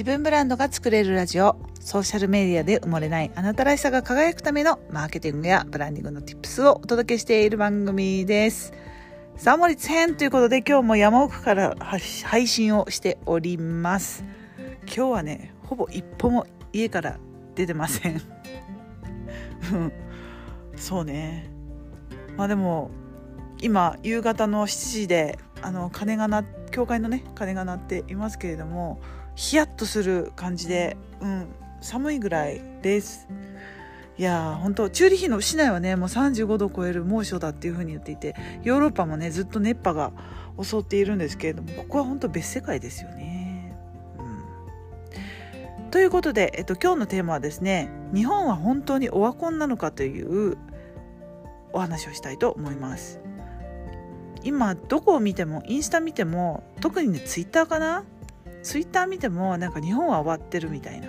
自分ブランドが作れるラジオ。ソーシャルメディアで埋もれない。あなたらしさが輝くためのマーケティングやブランディングの tips をお届けしている番組です。サモリツ編ということで今日も山奥から配信をしております。今日はねほぼ一歩も家から出てません。そうね。まあでも今夕方の7時であの鐘が鳴教会のね鐘が鳴っていますけれどもヒヤッとする感じで、うん、寒いぐらいですいや本当チューリヒの市内はねもう35度を超える猛暑だっていう風に言っていてヨーロッパもねずっと熱波が襲っているんですけれどもここは本当別世界ですよね。うん、ということで、えっと、今日のテーマはですね日本は本当にオワコンなのかというお話をしたいと思います。今どこを見てもインスタ見ても特にねツイッターかなツイッター見てもなんか日本は終わってるみたいな。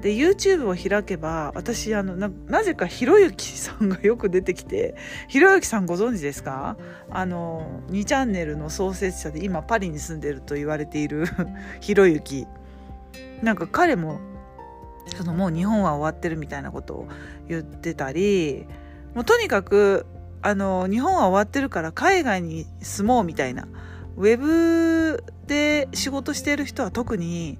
で YouTube を開けば私あのなぜかひろゆきさんがよく出てきてひろゆきさんご存知ですか？あの2チャンネルの創設者で今パリに住んでると言われている ひろゆき。なんか彼もそのもう日本は終わってるみたいなことを言ってたりもうとにかくあの日本は終わってるから海外に住もうみたいな。ウェブで仕事してる人は特に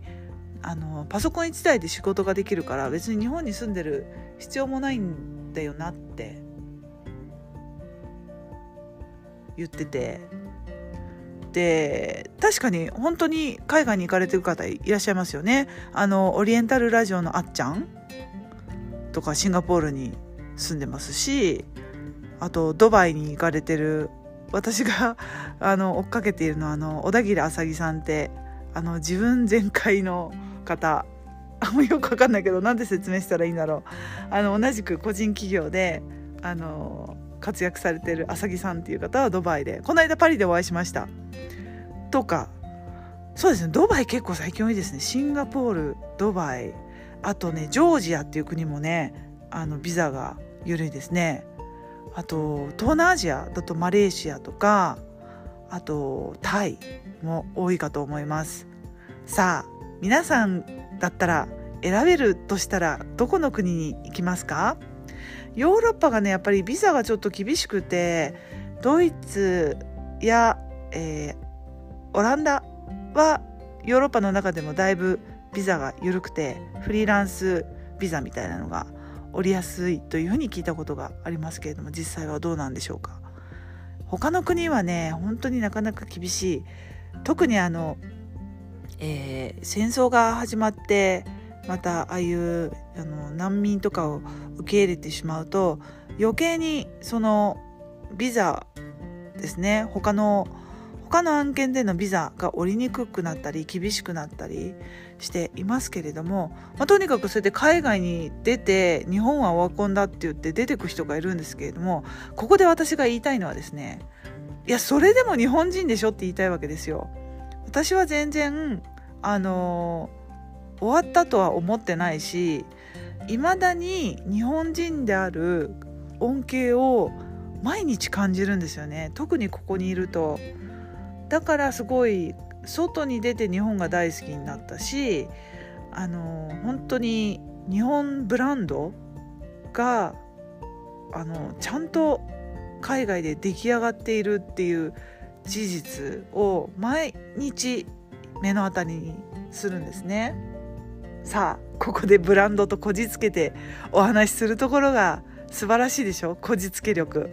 あのパソコン1台で仕事ができるから別に日本に住んでる必要もないんだよなって言ってて。で確かに本当に海外に行かれてる方いらっしゃいますよね。あのオリエンタルラジオのあっちゃんとかシンガポールに住んでますしあとドバイに行かれてる私が あの追っかけているのはあの小田切あさぎさんってあの自分全開の方。あんまよく分かんないけどなんで説明したらいいんだろう。あの同じく個人企業であの活躍されてるあさぎさんっていう方はドバイでこの間パリでお会いしました。とかそうですねドバイ結構最近多いですね。シンガポールドバイあとねジョージアっていう国もねあのビザが緩いですね。あと東南アジアだとマレーシアとかあとタイも多いかと思います。さあ皆さんだったら選べるとしたらどこの国に行きますか？ヨーロッパがねやっぱりビザがちょっと厳しくてドイツや、えー、オランダはヨーロッパの中でもだいぶビザが緩くてフリーランスビザみたいなのが降りやすいというふうに聞いたことがありますけれども実際はどうなんでしょうか？他の国はね本当になかなか厳しい。特にあの、えー、戦争が始まってまたああいうあの難民とかを受け入れてしまうと余計にそのビザですね他の他の案件でのビザが下りにくくなったり厳しくなったりしていますけれども、まあ、とにかくそれで海外に出て日本はオワコンだって言って出てく人がいるんですけれどもここで私が言いたいのはですねいやそれでも日本人でしょって言いたいわけですよ。私は全然あの終わったとは思ってないし未だに日本人である恩恵を毎日感じるんですよね特にここにいるとだからすごい外に出て日本が大好きになったしあの本当に日本ブランドがあのちゃんと海外で出来上がっているっていう事実を毎日目の当たりにするんですね。さあここでブランドとこじつけてお話しするところが素晴らしいでしょ？こじつけ力。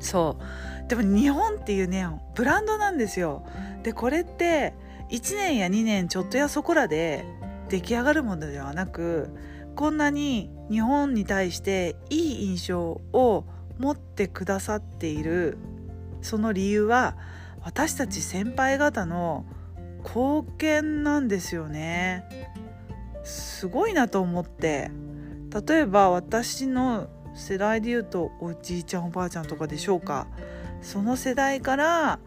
そうでも日本っていうねブランドなんですよ。でこれって1年や2年ちょっとやそこらで出来上がるものではなくこんなに日本に対していい印象を持ってくださっているその理由は私たち先輩方の貢献なんですよね。すごいなと思って。例えば私の世代で言うとおじいちゃんおばあちゃんとかでしょうか。その世代から、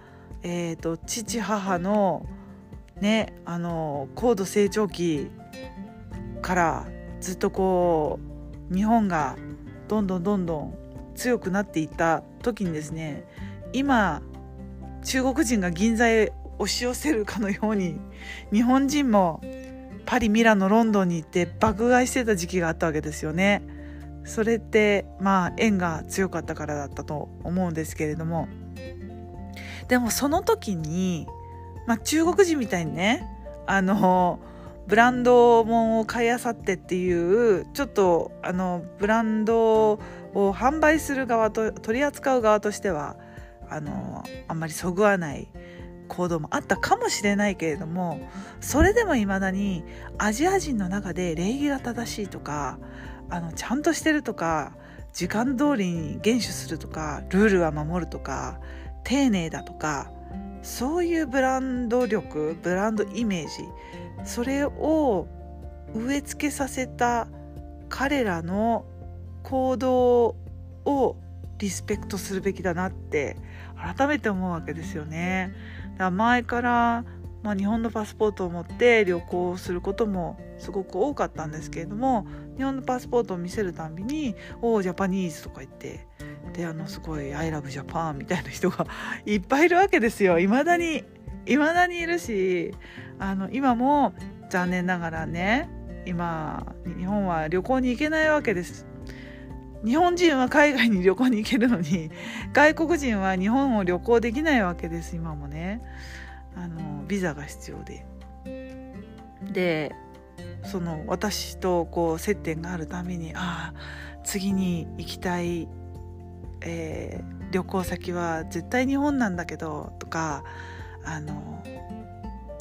えーと、父母のねあの高度成長期からずっとこう日本がどんどんどんどん強くなっていった時にですね今中国人が銀座へ押し寄せるかのように日本人もパリミラノロンドンに行って爆買いしてた時期があったわけですよね。それってまあ縁が強かったからだったと思うんですけれども。でもその時に、まあ、中国人みたいにねあのブランドもを買いあさってっていうちょっとあのブランドを販売する側と取り扱う側としてはあのあんまりそぐわない行動もあったかもしれないけれどもそれでもいまだにアジア人の中で礼儀が正しいとかあのちゃんとしてるとか時間通りに厳守するとかルールは守るとか丁寧だとかそういうブランド力ブランドイメージそれを植え付けさせた彼らの行動をリスペクトするべきだなって改めて思うわけですよね。だから前から、まあ、日本のパスポートを持って旅行することもすごく多かったんですけれども日本のパスポートを見せるたんびに「おおジャパニーズ」とか言ってであのすごい「I love Japan」みたいな人が いっぱいいるわけですよ。いまだにいまだにいるしあの今も残念ながらね今日本は旅行に行けないわけです。日本人は海外に旅行に行けるのに外国人は日本を旅行できないわけです今もね。あのビザが必要で。でその私とこう接点があるためにああ次に行きたい、えー、旅行先は絶対日本なんだけどとかあの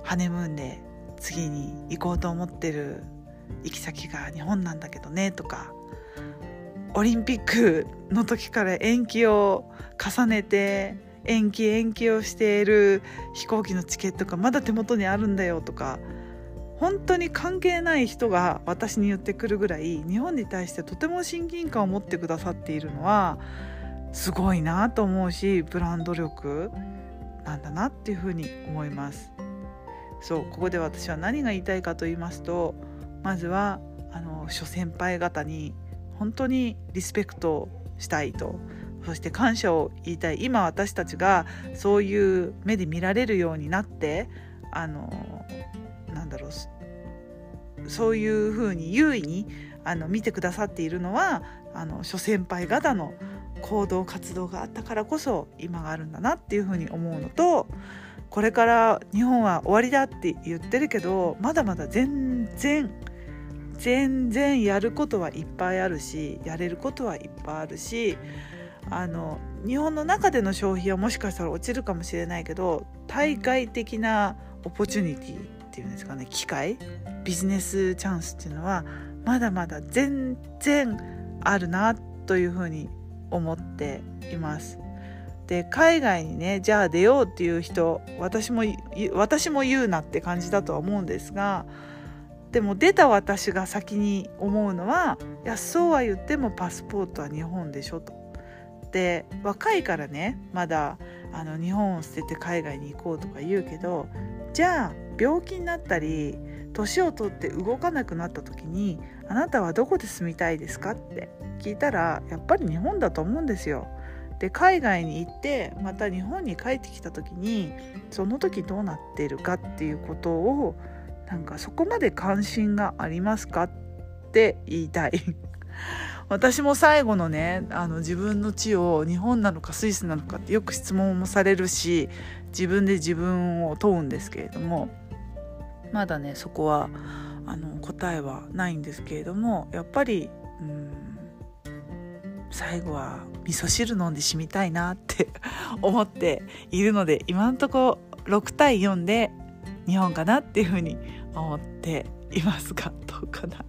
ハネムーンで次に行こうと思ってる行き先が日本なんだけどねとかオリンピックの時から延期を重ねて延期延期をしている飛行機のチケットがまだ手元にあるんだよとか本当に関係ない人が私に言ってくるぐらい日本に対してとても親近感を持ってくださっているのはすごいなと思うしブランド力なんだなっていうふうに思います。そうここで私は何が言いたいかと言いますとまずはあの諸先輩方に本当にリスペクトしたいと。そして感謝を言いたい。今私たちがそういう目で見られるようになってあのなんだろうそういうふうに優位にあの見てくださっているのはあの諸先輩方の行動活動があったからこそ今があるんだなっていうふうに思うのとこれから日本は終わりだって言ってるけどまだまだ全然全然やることはいっぱいあるしやれることはいっぱいあるしあの日本の中での消費はもしかしたら落ちるかもしれないけど対外的なオポチュニティっていうんですかね機会ビジネスチャンスっていうのはまだまだ全然あるなというふうに思っています。で海外にねじゃあ出ようっていう人私も私も言うなって感じだとは思うんですがでも出た私が先に思うのはいやそうは言ってもパスポートは日本でしょと。で若いからねまだあの日本を捨てて海外に行こうとか言うけどじゃあ病気になったり年を取って動かなくなった時にあなたはどこで住みたいですかって聞いたらやっぱり日本だと思うんですよ。で海外に行ってまた日本に帰ってきた時にその時どうなっているかっていうことをなんかそこまで関心がありますかって言いたい私も最後のねあの自分の地を日本なのかスイスなのかってよく質問もされるし自分で自分を問うんですけれどもまだねそこはあの答えはないんですけれどもやっぱりうん最後は味噌汁飲んで染みたいなって 思っているので今のところ6対4で日本かなっていうふうに思っていますがどうかな。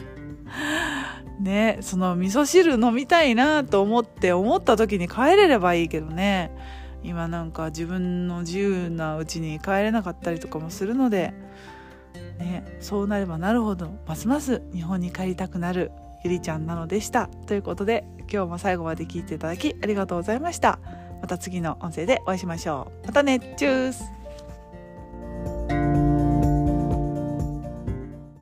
ねその味噌汁飲みたいなと思って思った時に帰れればいいけどね。今なんか自分の自由なうちに帰れなかったりとかもするので、ね、そうなればなるほどますます日本に帰りたくなるゆりちゃんなのでした。ということで今日も最後まで聞いていただきありがとうございました。また次の音声でお会いしましょう。またねチュース。